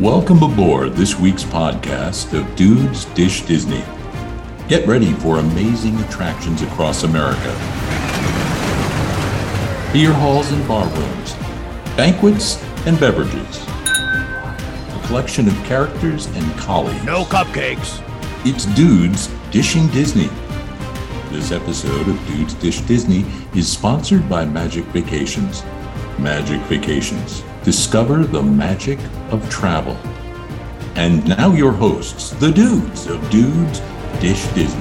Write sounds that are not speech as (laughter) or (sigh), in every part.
Welcome aboard this week's podcast of Dudes Dish Disney. Get ready for amazing attractions across America. Beer halls and bar rooms, banquets and beverages. A collection of characters and colleagues. No cupcakes. It's Dudes Dishing Disney. This episode of Dudes Dish Disney is sponsored by Magic Vacations. Magic Vacations. Discover the magic of travel. And now your hosts, the dudes of Dudes Dish Disney.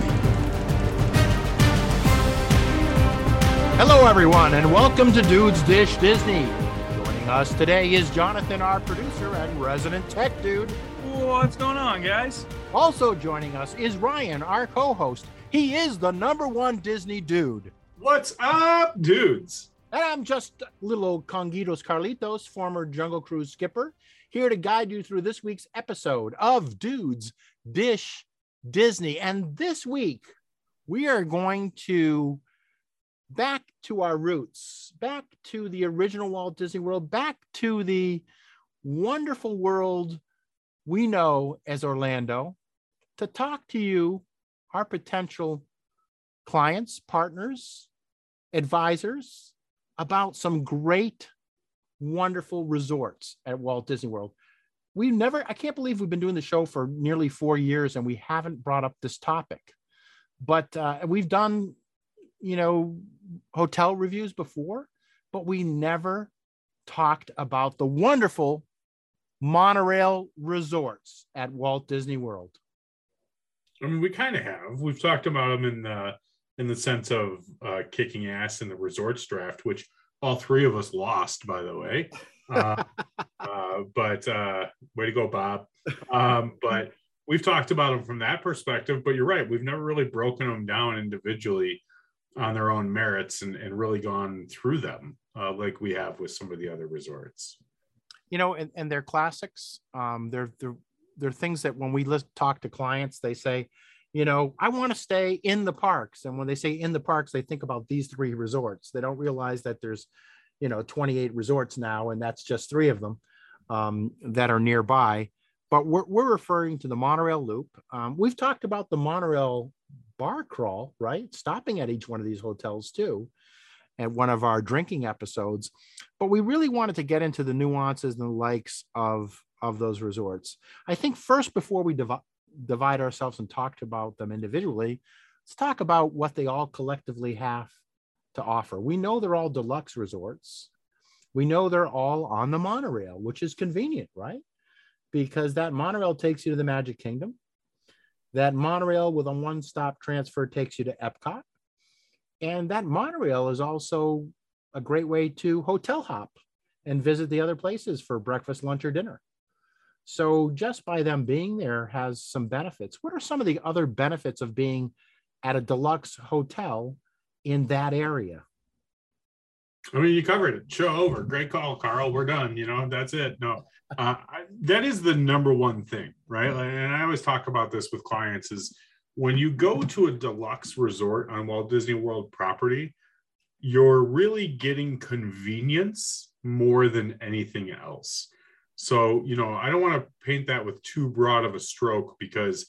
Hello, everyone, and welcome to Dudes Dish Disney. Joining us today is Jonathan, our producer and resident tech dude. What's going on, guys? Also joining us is Ryan, our co host. He is the number one Disney dude. What's up, dudes? And I'm just little old Conguitos Carlitos, former Jungle Cruise skipper, here to guide you through this week's episode of Dudes Dish Disney. And this week, we are going to back to our roots, back to the original Walt Disney World, back to the wonderful world we know as Orlando, to talk to you, our potential clients, partners, advisors, about some great, wonderful resorts at Walt Disney World. We've never, I can't believe we've been doing the show for nearly four years and we haven't brought up this topic. But uh, we've done, you know, hotel reviews before, but we never talked about the wonderful monorail resorts at Walt Disney World. I mean, we kind of have. We've talked about them in the in the sense of uh, kicking ass in the resorts draft, which all three of us lost, by the way. (laughs) Uh, uh, but uh, way to go, Bob. Um, but we've talked about them from that perspective. But you're right, we've never really broken them down individually on their own merits and, and really gone through them uh, like we have with some of the other resorts. You know, and, and they're classics. Um, they're they're they're things that when we list, talk to clients, they say, you know, I want to stay in the parks. And when they say in the parks, they think about these three resorts. They don't realize that there's, you know, 28 resorts now, and that's just three of them um, that are nearby. But we're, we're referring to the monorail loop. Um, we've talked about the monorail bar crawl, right? Stopping at each one of these hotels too, at one of our drinking episodes. But we really wanted to get into the nuances and the likes of of those resorts. I think first, before we div- divide ourselves and talk about them individually, let's talk about what they all collectively have to offer. We know they're all deluxe resorts. We know they're all on the monorail, which is convenient, right? Because that monorail takes you to the Magic Kingdom. That monorail with a one stop transfer takes you to Epcot. And that monorail is also a great way to hotel hop and visit the other places for breakfast, lunch, or dinner. So just by them being there has some benefits. What are some of the other benefits of being at a deluxe hotel in that area? I mean, you covered it. Show over. Great call, Carl. We're done. You know, that's it. No, uh, I, that is the number one thing, right? And I always talk about this with clients is when you go to a deluxe resort on Walt Disney World property, you're really getting convenience more than anything else. So, you know, I don't want to paint that with too broad of a stroke because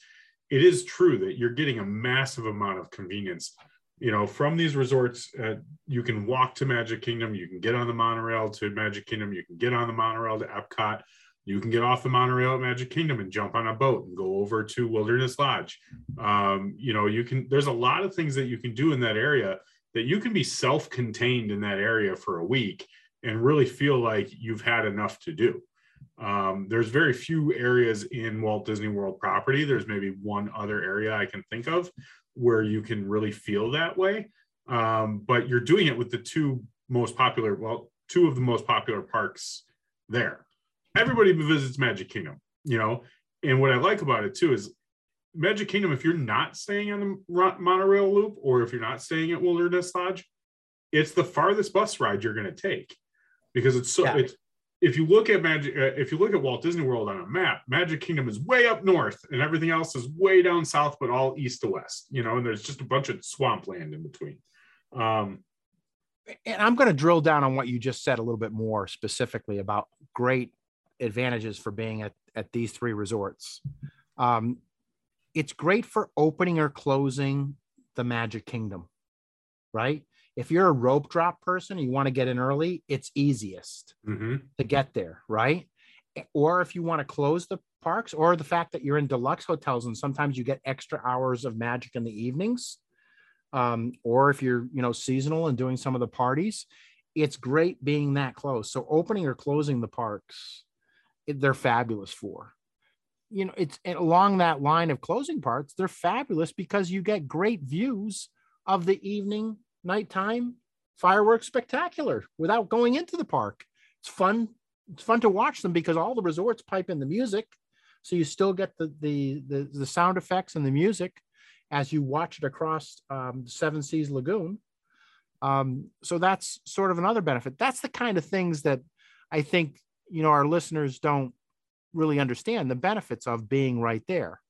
it is true that you're getting a massive amount of convenience. You know, from these resorts, uh, you can walk to Magic Kingdom, you can get on the monorail to Magic Kingdom, you can get on the monorail to Epcot, you can get off the monorail at Magic Kingdom and jump on a boat and go over to Wilderness Lodge. Um, you know, you can, there's a lot of things that you can do in that area that you can be self contained in that area for a week and really feel like you've had enough to do. Um, there's very few areas in Walt Disney World property. There's maybe one other area I can think of where you can really feel that way. Um, but you're doing it with the two most popular, well, two of the most popular parks there. Everybody visits Magic Kingdom, you know. And what I like about it too is Magic Kingdom, if you're not staying on the monorail loop or if you're not staying at Wilderness Lodge, it's the farthest bus ride you're going to take because it's so yeah. it's if you look at Magic, uh, if you look at Walt Disney World on a map, Magic Kingdom is way up north, and everything else is way down south, but all east to west. You know, and there's just a bunch of swampland in between. Um, and I'm going to drill down on what you just said a little bit more specifically about great advantages for being at, at these three resorts. Um, it's great for opening or closing the Magic Kingdom, right? If you're a rope drop person, and you want to get in early, it's easiest Mm-hmm. to get there, right? Or if you want to close the parks, or the fact that you're in deluxe hotels and sometimes you get extra hours of magic in the evenings, um, or if you're you know seasonal and doing some of the parties, it's great being that close. So opening or closing the parks, they're fabulous for. You know, it's along that line of closing parts, they're fabulous because you get great views of the evening, nighttime fireworks spectacular without going into the park. It's fun. It's fun to watch them because all the resorts pipe in the music, so you still get the the the, the sound effects and the music as you watch it across um, Seven Seas Lagoon. Um, so that's sort of another benefit. That's the kind of things that I think you know our listeners don't really understand the benefits of being right there.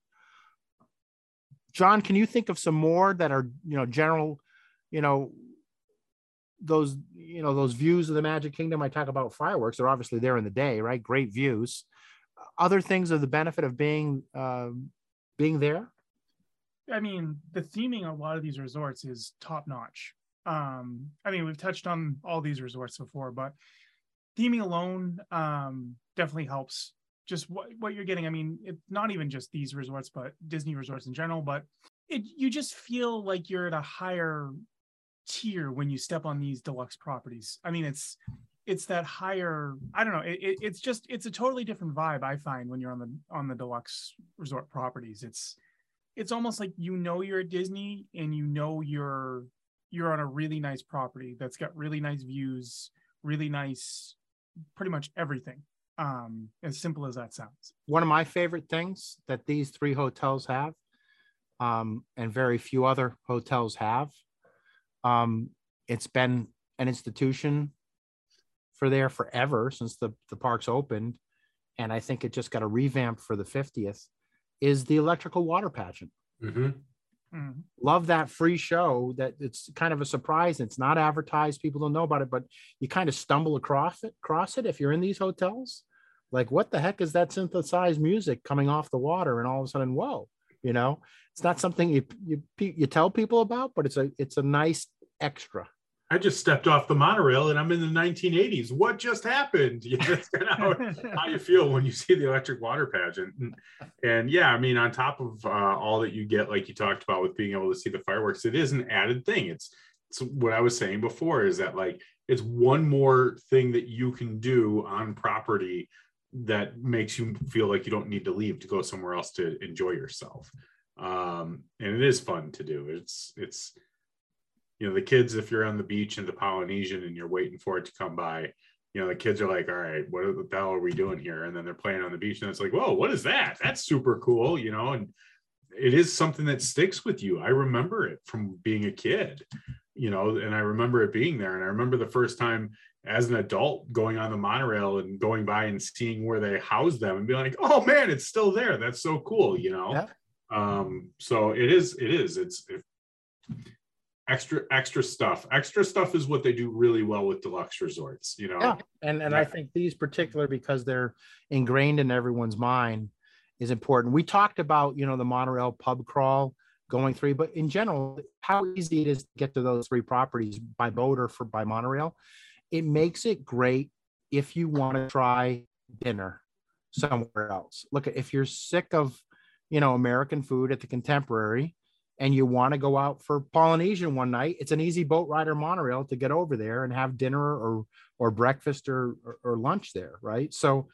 John, can you think of some more that are you know general, you know, those you know those views of the Magic Kingdom? I talk about fireworks; they're obviously there in the day, right? Great views. Other things of the benefit of being um, being there. I mean, the theming of a lot of these resorts is top notch. Um, I mean, we've touched on all these resorts before, but theming alone um, definitely helps. Just what, what you're getting. I mean, it's not even just these resorts, but Disney resorts in general. But it you just feel like you're at a higher tier when you step on these deluxe properties. I mean, it's it's that higher. I don't know. It, it, it's just it's a totally different vibe. I find when you're on the on the deluxe resort properties. It's it's almost like you know you're at Disney and you know you're you're on a really nice property that's got really nice views, really nice pretty much everything. Um as simple as that sounds. one of my favorite things that these three hotels have, um, and very few other hotels have. Um, it's been an institution for there forever since the, the parks opened. And I think it just got a revamp for the 50th is the electrical water pageant. Mm-hmm. Mm. Love that free show that it's kind of a surprise. It's not advertised. People don't know about it, but you kind of stumble across it, across it if you're in these hotels. Like, what the heck is that synthesized music coming off the water? And all of a sudden, whoa, you know, it's not something you you you tell people about, but it's a it's a nice extra. I just stepped off the monorail and I'm in the 1980s. What just happened? (laughs) How, how you feel when you see the electric water pageant. And, and yeah, I mean, on top of uh, all that you get, like you talked about with being able to see the fireworks, it is an added thing. It's, it's what I was saying before is that like it's one more thing that you can do on property that makes you feel like you don't need to leave to go somewhere else to enjoy yourself. Um, and it is fun to do. It's it's you know the kids if you're on the beach in the polynesian and you're waiting for it to come by you know the kids are like all right what the hell are we doing here and then they're playing on the beach and it's like whoa what is that that's super cool you know and it is something that sticks with you i remember it from being a kid you know and i remember it being there and i remember the first time as an adult going on the monorail and going by and seeing where they house them and being like oh man it's still there. That's so cool you know? Yeah. um so it is it is. It's it, extra extra stuff. Extra stuff is what they do really well with deluxe resorts you know? Yeah, and and I think these particular because they're ingrained in everyone's mind is important. We talked about you know the monorail pub crawl going through, but in general, how easy it is to get to those three properties by boat or for by monorail. It makes it great if you want to try dinner somewhere else. Look, if you're sick of you know American food at the Contemporary and you want to go out for Polynesian one night, it's an easy boat ride or monorail to get over there and have dinner or or breakfast or, or or lunch there, right? So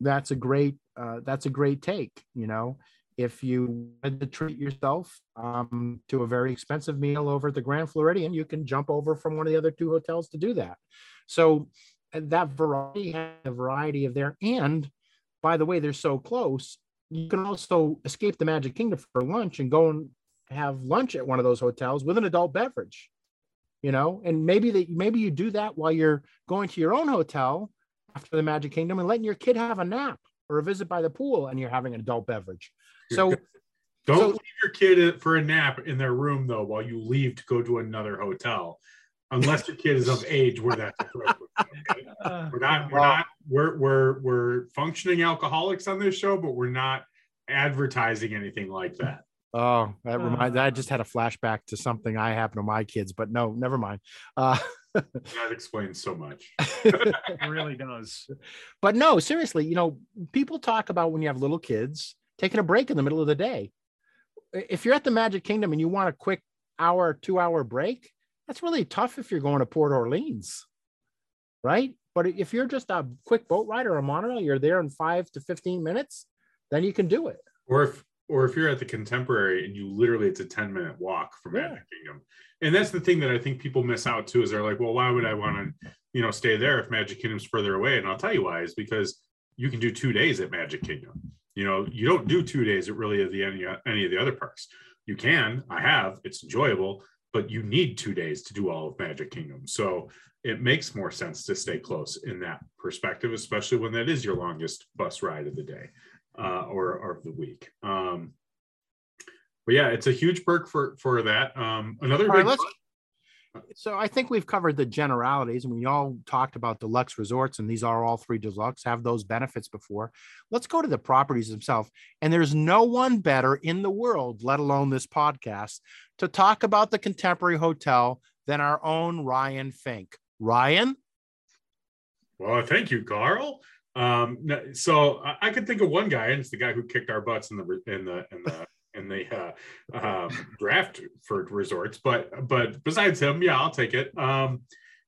that's a great uh, that's a great take. You know, if you wanted to treat yourself um, to a very expensive meal over at the Grand Floridian, you can jump over from one of the other two hotels to do that. So that variety a variety of there. And by the way, they're so close. You can also escape the Magic Kingdom for lunch and go and have lunch at one of those hotels with an adult beverage. You know, and maybe that maybe you do that while you're going to your own hotel after the Magic Kingdom and letting your kid have a nap or a visit by the pool and you're having an adult beverage. So don't so- leave your kid for a nap in their room though while you leave to go to another hotel unless your kid is of age where that's appropriate. Okay? Uh, We're not, we're not, we're, we're, we're functioning alcoholics on this show, but we're not advertising anything like that. Oh, that Uh. reminds. I just had a flashback to something I happened to my kids, but no, never mind. Uh, (laughs) (laughs) That explains so much. (laughs) it really does. but no, seriously, you know, people talk about when you have little kids taking a break in the middle of the day. If you're at the Magic Kingdom and you want a quick hour, two hour break, that's really tough if you're going to Port Orleans, right? But if you're just a quick boat ride or a monorail, you're there in five to 15 minutes, then you can do it. Or if, or if you're at the contemporary and you literally, it's a 10 minute walk from Yeah. Magic Kingdom. And that's the thing that I think people miss out too, is they're like, well, why would I want to, you know, stay there if Magic Kingdom's further away? And I'll tell you why is because you can do two days at Magic Kingdom. You know, you don't do two days at really the any, any of the other parks. You can, I have, it's enjoyable, but you need two days to do all of Magic Kingdom. So it makes more sense to stay close in that perspective, especially when that is your longest bus ride of the day uh, or, or of the week. Um, but yeah, it's a huge perk for for that. Um, another All right, big let's- So I think we've covered the generalities and we all talked about deluxe resorts and these are all three deluxe have those benefits before. Let's go to the properties themselves. And there's no one better in the world, let alone this podcast, to talk about the contemporary hotel than our own Ryan Fink. Ryan? Well, thank you, Carl. Um, so I, I could think of one guy, and it's the guy who kicked our butts in the in the in the in the uh, um, draft for resorts. But but besides him, yeah, I'll take it. Um,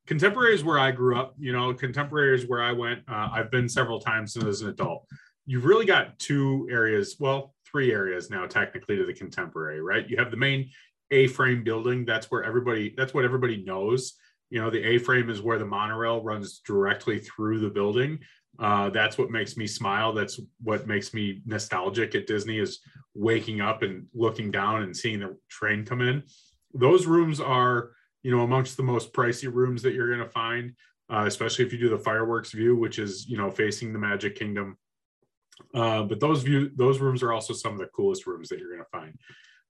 contemporary is where I grew up. You know, contemporary is where I went. Uh, I've been several times as an adult. You've really got two areas. Well, three areas now, technically, to the contemporary, right? You have the main A-frame building. That's where everybody. That's what everybody knows. You know, the A-frame is where the monorail runs directly through the building. Uh, that's what makes me smile. That's what makes me nostalgic at Disney is waking up and looking down and seeing the train come in. Those rooms are, you know, amongst the most pricey rooms that you're going to find, uh, especially if you do the fireworks view, which is, you know, facing the Magic Kingdom. Uh, but those view those rooms are also some of the coolest rooms that you're going to find.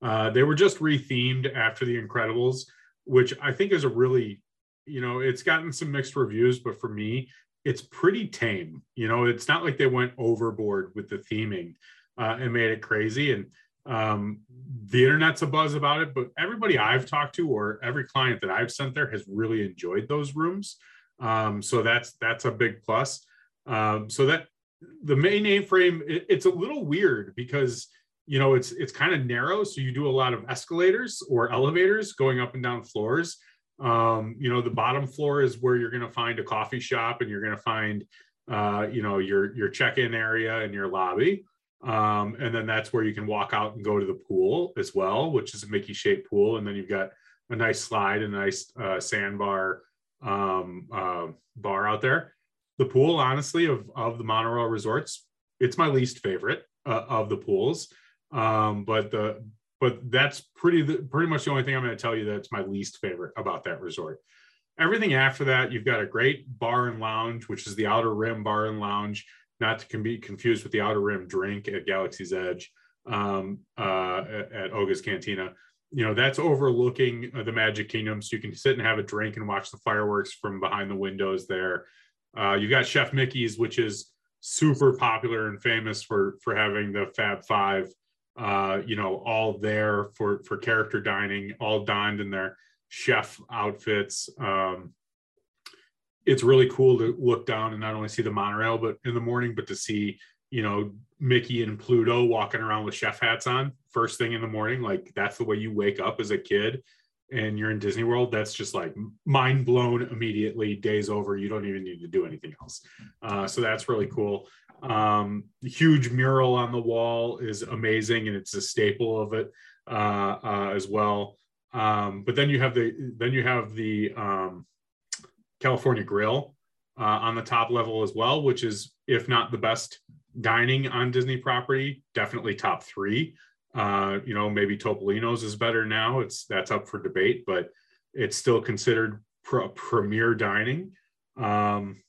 Uh, they were just rethemed after the Incredibles, which I think is a really, you know, it's gotten some mixed reviews, but for me, it's pretty tame. You know, it's not like they went overboard with the theming uh, and made it crazy. And um, the internet's a buzz about it, but everybody I've talked to or every client that I've sent there has really enjoyed those rooms. Um, so that's that's a big plus. Um, so that the main A-frame, it, it's a little weird because you know it's it's kind of narrow, so you do a lot of escalators or elevators going up and down floors um you know the bottom floor is where you're going to find a coffee shop and you're going to find uh you know your your check-in area and your lobby. Um and then that's where you can walk out and go to the pool as well which is a mickey shaped pool. And then you've got a nice slide and a nice uh, sandbar um uh, bar out there. The pool honestly of of the monorail resorts it's my least favorite uh, of the pools. Um but the but that's pretty pretty much the only thing I'm going to tell you that's my least favorite about that resort. Everything after that, you've got a great bar and lounge, which is the Outer Rim Bar and Lounge, not to be confused with the Outer Rim Drink at Galaxy's Edge um, uh, at, Oga's Cantina. You know that's overlooking uh, the Magic Kingdom, so you can sit and have a drink and watch the fireworks from behind the windows there. Uh, you've got Chef Mickey's, which is super popular and famous for for having the Fab Five uh, you know, all there for for character dining, all donned in their chef outfits. Um, it's really cool to look down and not only see the monorail, but in the morning, but to see you know Mickey and Pluto walking around with chef hats on first thing in the morning. Like that's the way you wake up as a kid, and you're in Disney World. That's just like mind blown immediately. Days over, you don't even need to do anything else. Uh, so that's really cool um huge mural on the wall is amazing and it's a staple of it uh, uh as well. Um but then you have the then you have the um california grill uh, on the top level as well which is if not the best dining on disney property definitely top three. Uh you know maybe topolino's is better now. It's that's up for debate but it's still considered pr- premier dining. Um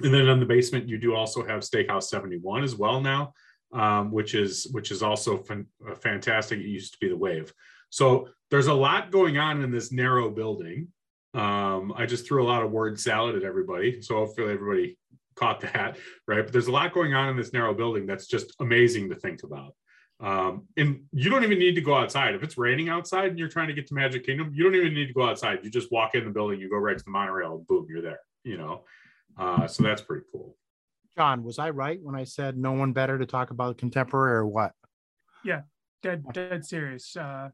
and then in the basement you do also have steakhouse 71 as well now um, which is which is also fan- uh, fantastic it used to be the wave so there's a lot going on in this narrow building Um, I just threw a lot of word salad at everybody, so hopefully everybody caught that, (laughs) right? But there's a lot going on in this narrow building that's just amazing to think about. Um, and you don't even need to go outside. If it's raining outside and you're trying to get to Magic Kingdom, you don't even need to go outside. You just walk in the building, you go right to the monorail, boom, you're there. You know, uh, so that's pretty cool. John, was I right when I said no one better to talk about contemporary or what? Yeah, dead dead serious. Uh,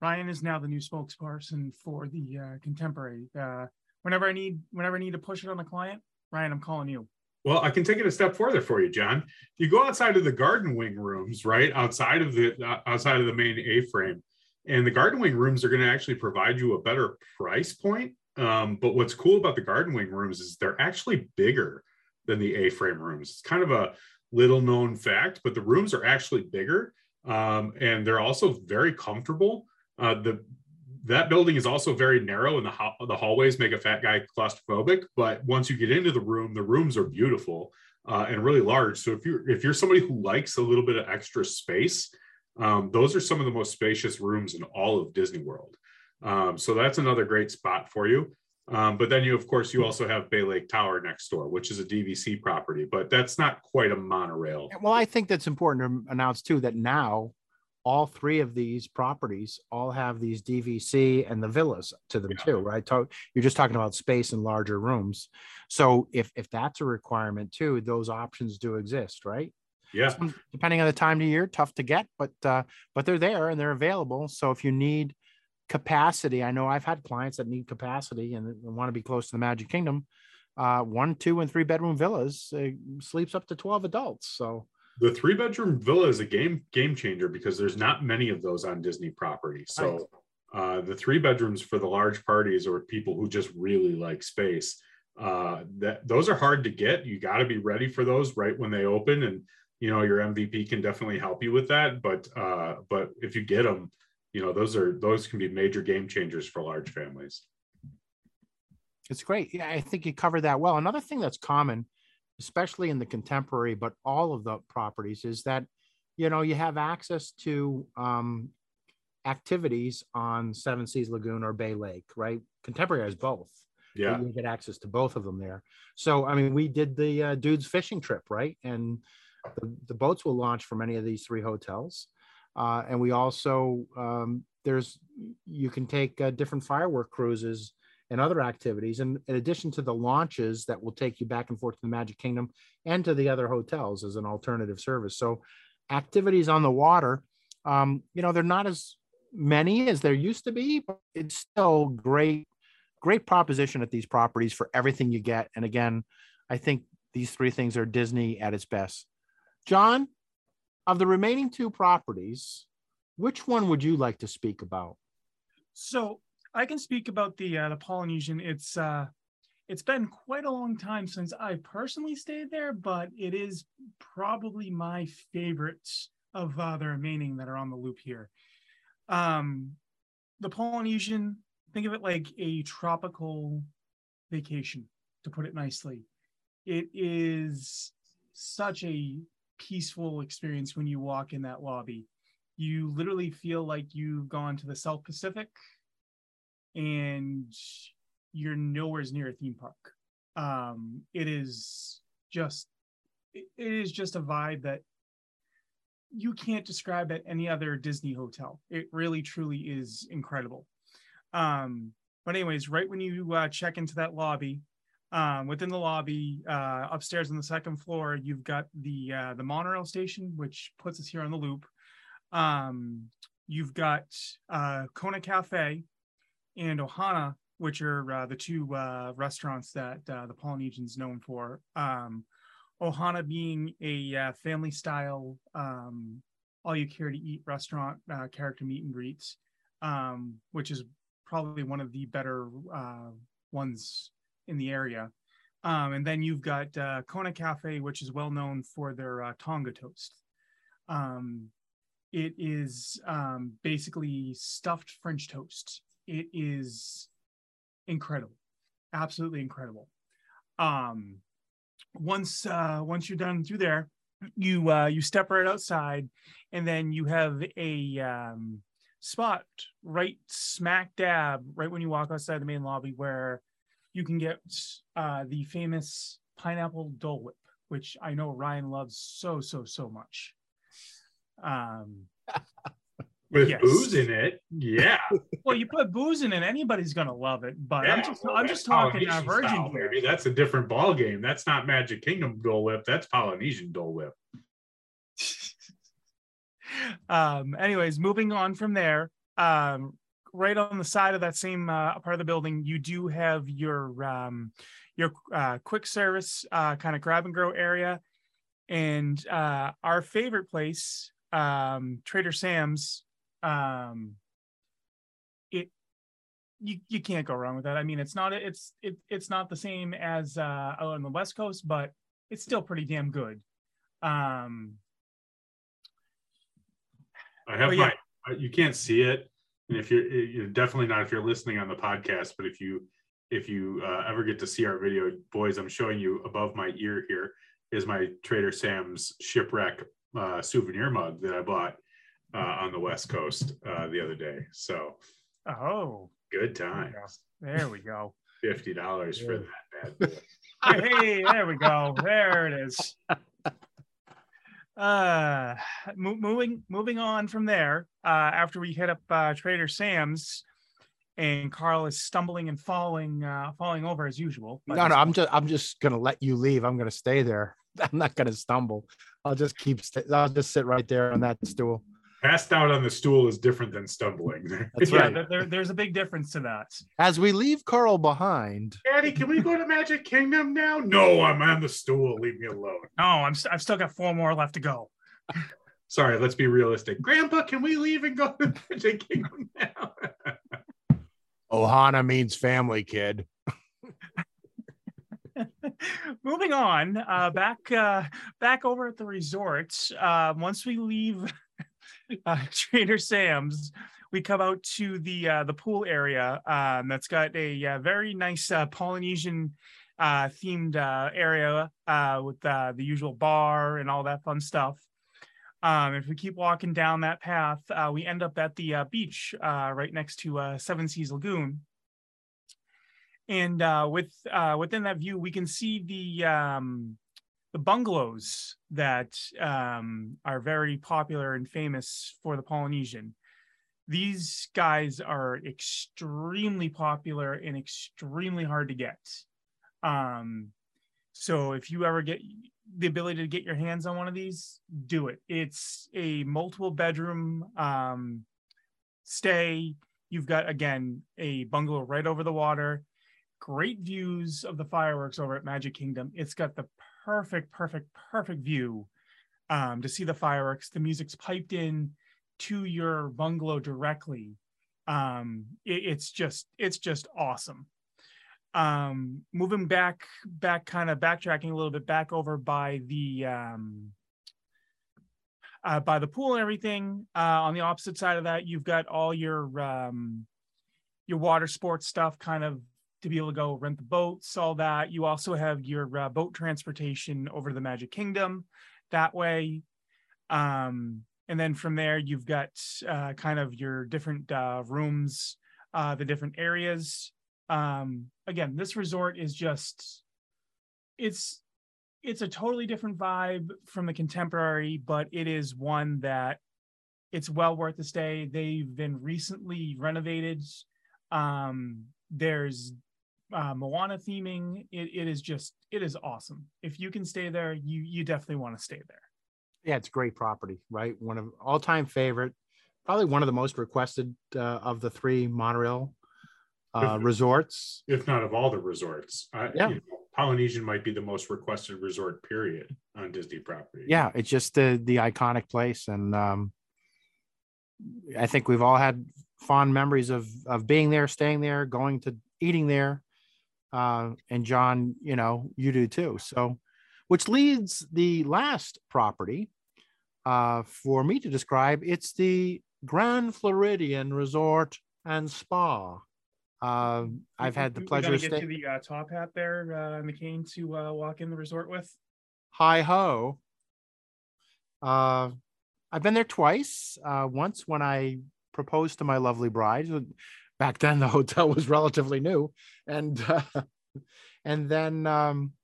Ryan is now the new spokesperson for the uh, contemporary. Uh, whenever I need whenever I need to push it on the client, Ryan, I'm calling you. Well, I can take it a step further for you, John. You go outside of the garden wing rooms, right outside of the uh, outside of the main A-frame, and the garden wing rooms are going to actually provide you a better price point. Um, but what's cool about the garden wing rooms is they're actually bigger than the A-frame rooms. It's kind of a little known fact, but the rooms are actually bigger um, and they're also very comfortable. Uh, the that building is also very narrow and the, ho- the hallways make a fat guy claustrophobic but once you get into the room the rooms are beautiful uh, and really large so if you're if you're somebody who likes a little bit of extra space um, those are some of the most spacious rooms in all of disney world um, so that's another great spot for you um, but then you of course you also have bay lake tower next door which is a dvc property but that's not quite a monorail Well, I think that's important to announce too that now all three of these properties all have these DVC and the villas to them Yeah. too, right? Talk, you're just talking about space and larger rooms. So if if that's a requirement too, those options do exist, right? yeah Some- Depending on the time of year, tough to get, but uh, but they're there and they're available. So if you need capacity, I know I've had clients that need capacity and want to be close to the Magic Kingdom. Uh, one, two, and three bedroom villas uh, sleeps up to twelve adults. So the three bedroom villa is a game game changer because there's not many of those on Disney property. So uh, the three bedrooms for the large parties or people who just really like space, uh, that those are hard to get. You got to be ready for those right when they open, and you know your MVP can definitely help you with that. But uh, but if you get them, you know those are those can be major game changers for large families. It's great. Yeah, I think you covered that well. Another thing that's common, especially in the contemporary, but all of the properties, is that you know you have access to um, activities on Seven Seas Lagoon or Bay Lake, right? Contemporary has both. Yeah, you get access to both of them there. So I mean, we did the uh, dudes fishing trip, right? And the, the boats will launch from any of these three hotels. Uh, and we also um, there's you can take uh, different firework cruises and other activities, and in addition to the launches that will take you back and forth to the Magic Kingdom and to the other hotels as an alternative service. So activities on the water, um, you know, they're not as many as there used to be, but it's still great great proposition at these properties for everything you get. And again, I think these three things are Disney at its best. John, of the remaining two properties, which one would you like to speak about? So I can speak about the uh, the Polynesian. It's uh, it's been quite a long time since I personally stayed there, but it is probably my favorites of uh, the remaining that are on the loop here. Um, the Polynesian, think of it like a tropical vacation, to put it nicely. It is such a peaceful experience when you walk in that lobby. You literally feel like you've gone to the South Pacific and you're nowhere near a theme park. Um, it is just it is just a vibe that you can't describe at any other Disney hotel. It really truly is incredible. Um, but anyways, right when you uh, check into that lobby, um, within the lobby, uh, upstairs on the second floor, you've got the uh, the monorail station, which puts us here on the loop. Um, you've got uh, Kona Cafe and Ohana, which are uh, the two uh, restaurants that uh, the Polynesian's known for. Um, Ohana being a family style, um, all you care to eat restaurant, character meet and greets, um, which is probably one of the better ones in the area. Um, and then you've got uh, Kona Cafe, which is well known for their uh, Tonga toast. Um, it is um, basically stuffed French toast. It is incredible, absolutely incredible. Um, once uh, once you're done through there, you uh, you step right outside, and then you have a um, spot right smack dab, right when you walk outside the main lobby, where you can get uh, the famous pineapple Dole Whip, which I know Ryan loves so so so much. Um, (laughs) With Yes. booze in it, yeah. (laughs) well, you put booze in it, anybody's gonna love it. But I'm just well, I'm just talking uh, virgin style, here. baby. That's a different ball game. That's not Magic Kingdom Dole Whip. That's Polynesian Dole Whip. (laughs) um anyways moving on from there um right on the side of that same uh, part of the building you do have your um your uh quick service uh kind of grab and grow area and uh our favorite place um trader sam's um it you, you can't go wrong with that i mean it's not it's it, it's not the same as uh out on the west coast but it's still pretty damn good um I have yeah. my. You can't see it, and if you're, you're definitely not if you're listening on the podcast. But if you if you uh, ever get to see our video, boys, I'm showing you above my ear here is my Trader Sam's shipwreck uh, souvenir mug that I bought uh, on the West Coast uh, the other day. So oh good There we times. go. There we go. (laughs) Fifty dollars for that bad boy. (laughs) hey, there we go. There it is. (laughs) Uh, mo- moving moving on from there. Uh, after we hit up uh, Trader Sam's, and Carl is stumbling and falling, uh, falling over as usual. No, no, I'm just I'm just gonna let you leave. I'm gonna stay there. (laughs) I'm not gonna stumble. I'll just keep. St- I'll just sit right there on that stool. Passed out on the stool is different than stumbling. (laughs) That's yeah, right. there- there- there's a big difference to that. As we leave Carl behind, Daddy, can we go to Magic Kingdom now? No, I'm on the stool. Leave me alone. No, I'm st- I've still got four more left to go. Sorry, let's be realistic. Grandpa, can we leave and go to Magic Kingdom now? (laughs) Ohana means family, kid. (laughs) moving on uh back uh back over at the resort uh once we leave (laughs) uh trader sam's we come out to the uh the pool area um that's got a uh, very nice uh polynesian uh themed uh area with the usual bar and all that fun stuff. Um if we keep walking down that path we end up at the beach right next to seven seas lagoon. And with within that view, we can see the um, the bungalows that um, are very popular and famous for the Polynesian. These guys are extremely popular and extremely hard to get. Um, so if you ever get the ability to get your hands on one of these, do it. It's a multiple bedroom um, stay. You've got again a bungalow right over the water great views of the fireworks over at Magic Kingdom. It's got the perfect, perfect, perfect view um, to see the fireworks. The music's piped in to your bungalow directly. Um, it- it's just, it's just awesome. Um, moving back, back, kind of backtracking a little bit, back over by the um, uh, by the pool and everything. Uh, on the opposite side of that, you've got all your um, your water sports stuff, kind of to be able to go rent the boats, all that. You also have your uh, boat transportation over to the Magic Kingdom that way. Um, and then from there, you've got uh, kind of your different uh, rooms, uh, the different areas. Um, again, this resort is just it's it's a totally different vibe from the contemporary, but it is one that it's well worth the stay. They've been recently renovated. Um, there's uh, Moana theming. It, it is just it is awesome. If you can stay there, you you definitely want to stay there. Yeah, it's great property, right? One of all time favorite, probably one of the most requested uh, of the three monorail uh, If- resorts. if not of all the resorts. I, Yeah. you know, Polynesian might be the most requested resort period on Disney property. Yeah, it's just the the iconic place, and um, I think we've all had fond memories of of being there, staying there, going to eating there. Uh, and John, you know, you do too. So, which leads the last property uh, for me to describe. It's the Grand Floridian Resort and Spa. Uh, I've had the pleasure of get to the uh, top hat there, uh, McCain, to uh, walk in the resort with. hi ho. Uh, I've been there twice. Uh, once when I proposed to my lovely bride. Back then, the (laughs) hotel was relatively new, and uh, (laughs) and then um,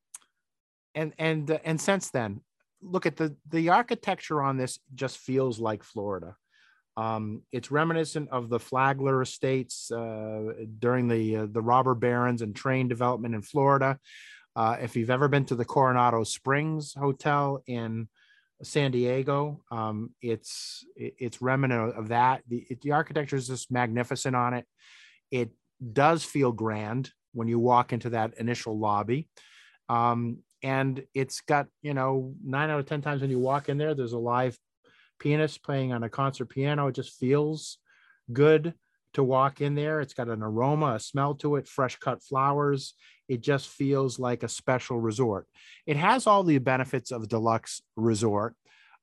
and and uh, and since then, look at the the architecture on this just feels like Florida. Um, it's reminiscent of the Flagler Estates uh, during the uh, the robber barons and train development in Florida. Uh, if you've ever been to the Coronado Springs Hotel in San Diego, um, it's it's remnant of that. The, it, the architecture is just magnificent on it. It does feel grand when you walk into that initial lobby. Um, and it's got, you know, nine out of 10 times when you walk in there, there's a live pianist playing on a concert piano. It just feels good to walk in there. It's got an aroma, a smell to it, fresh cut flowers. It just feels like a special resort. It has all the benefits of a deluxe resort.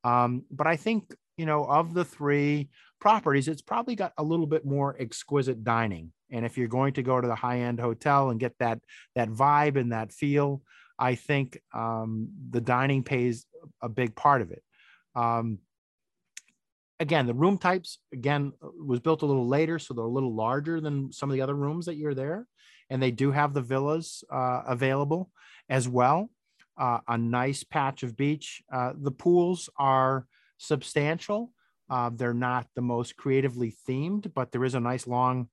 Um, but I think, you know, of the three properties, it's probably got a little bit more exquisite dining. And if you're going to go to the high end hotel and get that, that vibe and that feel, I think um, the dining pays a big part of it. Um, again, the room types again was built a little later, so they're a little larger than some of the other rooms that you're there, and they do have the villas uh, available as well. Uh, a nice patch of beach. Uh, the pools are substantial. Uh, they're not the most creatively themed, but there is a nice long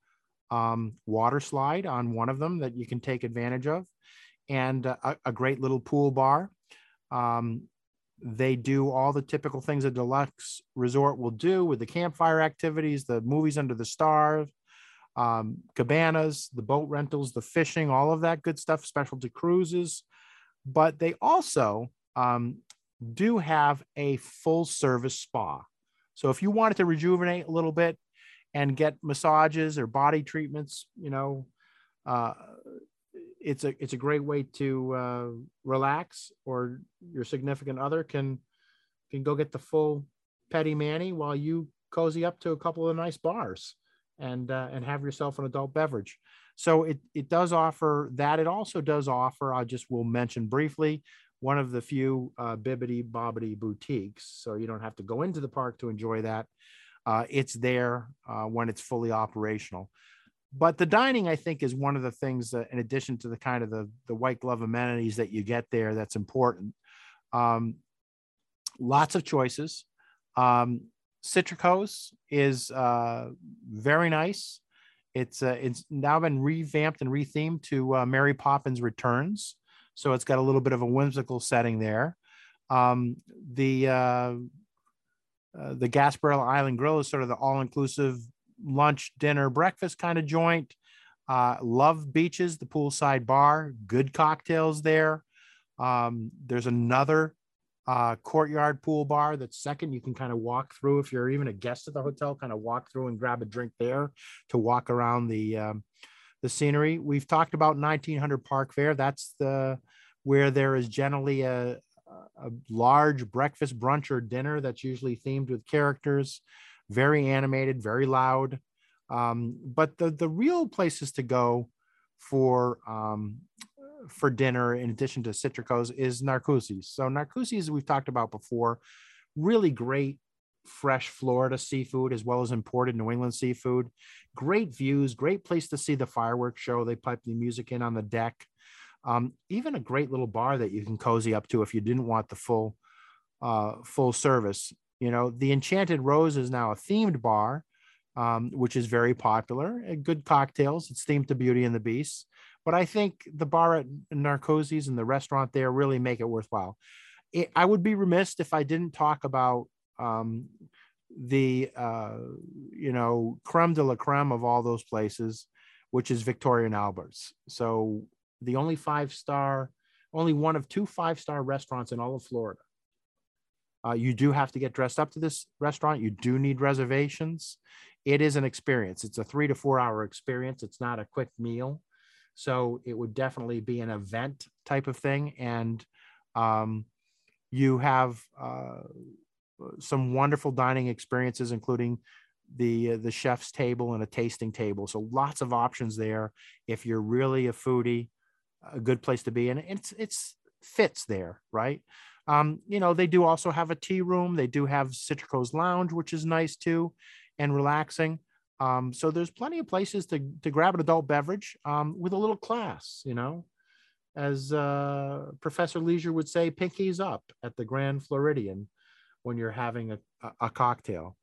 um, water slide on one of them that you can take advantage of, and a, a great little pool bar. Um, they do all the typical things a deluxe resort will do with the campfire activities, the movies under the stars, um, cabanas, the boat rentals, the fishing, all of that good stuff, specialty cruises. But they also um, do have a full service spa. So if you wanted to rejuvenate a little bit and get massages or body treatments, you know, uh, it's a it's a great way to uh, relax, or your significant other can can go get the full petty manny while you cozy up to a couple of nice bars and uh, and have yourself an adult beverage. So it it does offer that. It also does offer. I just will mention briefly one of the few uh, Bibbidi Bobbidi boutiques. So you don't have to go into the park to enjoy that. Uh, it's there uh, when it's fully operational but the dining i think is one of the things that in addition to the kind of the, the white glove amenities that you get there that's important. Um, lots of choices. Um, citricos is uh, very nice. It's uh, it's now been revamped and rethemed to uh, mary poppins returns. So it's got a little bit of a whimsical setting there. Um, the uh, uh, the Gasparilla Island Grill is sort of the all-inclusive lunch, dinner, breakfast kind of joint. Uh, love beaches, the poolside bar, good cocktails there. Um, there's another uh, courtyard pool bar that's second. You can kind of walk through if you're even a guest at the hotel, kind of walk through and grab a drink there to walk around the um, the scenery. We've talked about 1900 Park Fair. That's the where there is generally a, a large breakfast, brunch, or dinner that's usually themed with characters very animated, very loud. Um, but the the real places to go for um, for dinner, in addition to Citricos, is Narcoossee's. So Narcoossee's we've talked about before, really great fresh Florida seafood as well as imported New England seafood. Great views, great place to see the fireworks show. They pipe the music in on the deck. Um, even a great little bar that you can cozy up to if you didn't want the full uh, full service. You know, the Enchanted Rose is now a themed bar, um, which is very popular. Good cocktails. It's themed to Beauty and the Beast. But I think the bar at Narcoossee's and the restaurant there really make it worthwhile. It, I would be remiss if I didn't talk about um, the uh, you know creme de la creme of all those places, which is Victoria and Albert's. So the only five star, only one of two five star restaurants in all of Florida. Uh, you do have to get dressed up to this restaurant. You do need reservations. It is an experience. It's a three to four hour experience. It's not a quick meal. So it would definitely be an event type of thing. And um, you have uh, some wonderful dining experiences, including the uh, the chef's table and a tasting table. So lots of options there. If you're really a foodie, a good place to be. And it's it's fits there, right? Um, you know, they do also have a tea room. They do have Citrico's Lounge, which is nice too. and relaxing. Um, so there's plenty of places to, to grab an adult beverage um, with a little class, you know, as uh, Professor Leisure would say, pinkies up at the Grand Floridian when you're having a, a cocktail.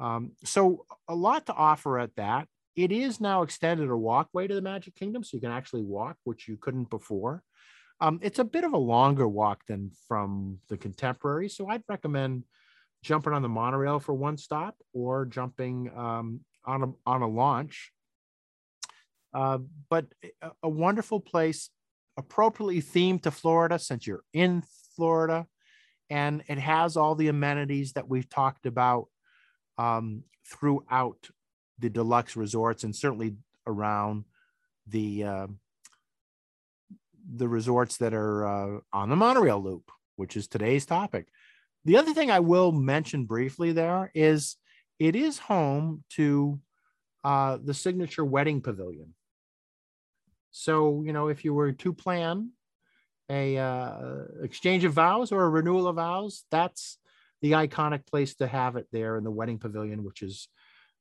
Um, so a lot to offer at that. It is now extended a walkway to the Magic Kingdom, so you can actually walk, which you couldn't before. Um, it's a bit of a longer walk than from the Contemporary, so I'd recommend jumping on the monorail for one stop or jumping um, on a on a launch. Uh, but a, a wonderful place, appropriately themed to Florida, since you're in Florida, and it has all the amenities that we've talked about um, throughout the deluxe resorts and certainly around the uh, the resorts that are uh, on the monorail loop, which is today's topic. The other thing I will mention briefly there is it is home to uh, the signature wedding pavilion. So, you know, if you were to plan a uh, exchange of vows or a renewal of vows, that's the iconic place to have it there in the wedding pavilion, which is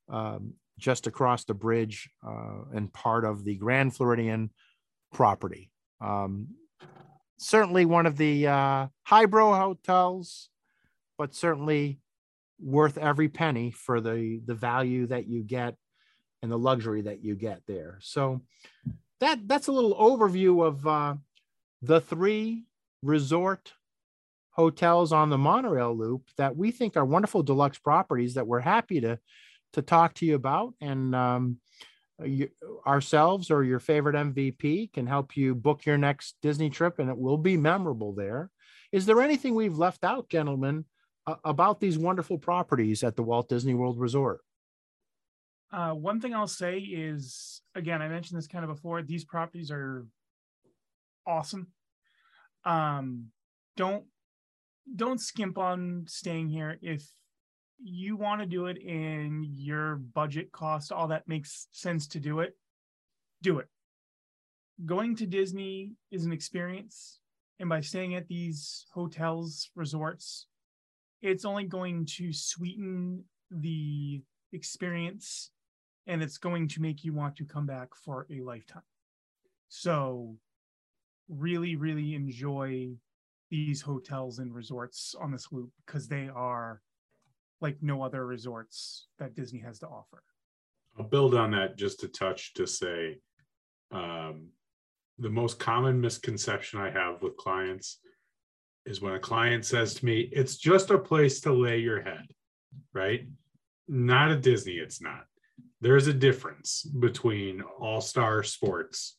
um, just across the bridge uh, and part of the Grand Floridian property. Um, certainly one of the uh, highbrow hotels, but certainly worth every penny for the the value that you get and the luxury that you get there. So that that's a little overview of uh, the three resort hotels on the monorail loop that we think are wonderful deluxe properties that we're happy to to talk to you about and um, you, ourselves or your favorite mvp can help you book your next disney trip and it will be memorable there is there anything we've left out gentlemen uh, about these wonderful properties at the walt disney world resort uh, one thing I'll say is, again, I mentioned this kind of before. These properties are awesome. Um, don't don't skimp on staying here if you want to do it and your budget cost all that makes sense to do it do it going to disney is an experience and by staying at these hotels resorts it's only going to sweeten the experience and it's going to make you want to come back for a lifetime. So, really, really enjoy these hotels and resorts on this loop because they are like no other resorts that Disney has to offer. I'll build on that just a touch to say um, the most common misconception I have with clients is when a client says to me, it's just a place to lay your head, right? Not a Disney, it's not there's a difference between all star sports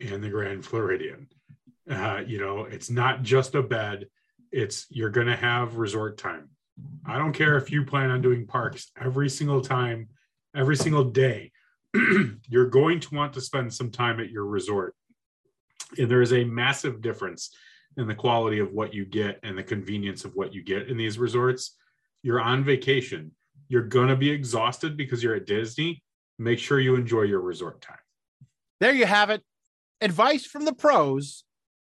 and the Grand Floridian. Uh, you know, it's not just a bed, it's you're going to have resort time. I don't care if you plan on doing parks every single time, every single day. (clears throat) you're going to want to spend some time at your resort. And there is a massive difference in the quality of what you get and the convenience of what you get in these resorts. You're on vacation you're going to be exhausted because you're at Disney. Make sure you enjoy your resort time. There you have it. Advice from the pros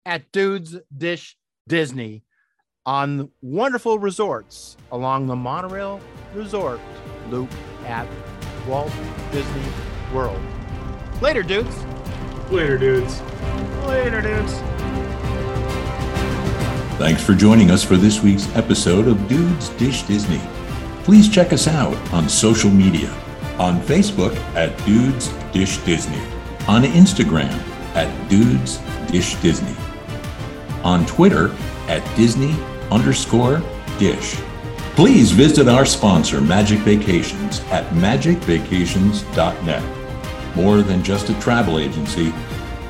at Dudes Dish Disney on wonderful resorts along the monorail resort loop at Walt Disney World. Later, dudes. Later, dudes. Later, dudes. Thanks for joining us for this week's episode of Dudes Dish Disney please check us out on social media on Facebook at Dudes Dish Disney, on Instagram at Dudes Dish Disney, on Twitter at Disney underscore Dish. Please visit our sponsor, Magic Vacations, at magicvacations.net. More than just a travel agency,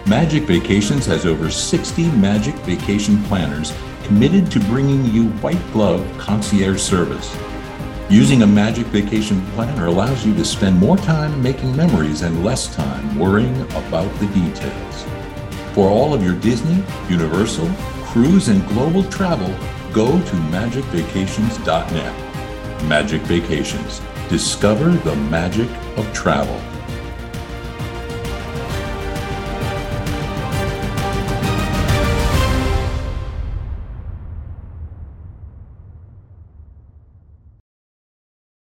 Magic Vacations has over 60 Magic Vacation planners committed to bringing you white glove concierge service. Using a Magic Vacation Planner allows you to spend more time making memories and less time worrying about the details. For all of your Disney, Universal, cruise, and global travel, go to magicvacations.net. Magic Vacations. Discover the magic of travel.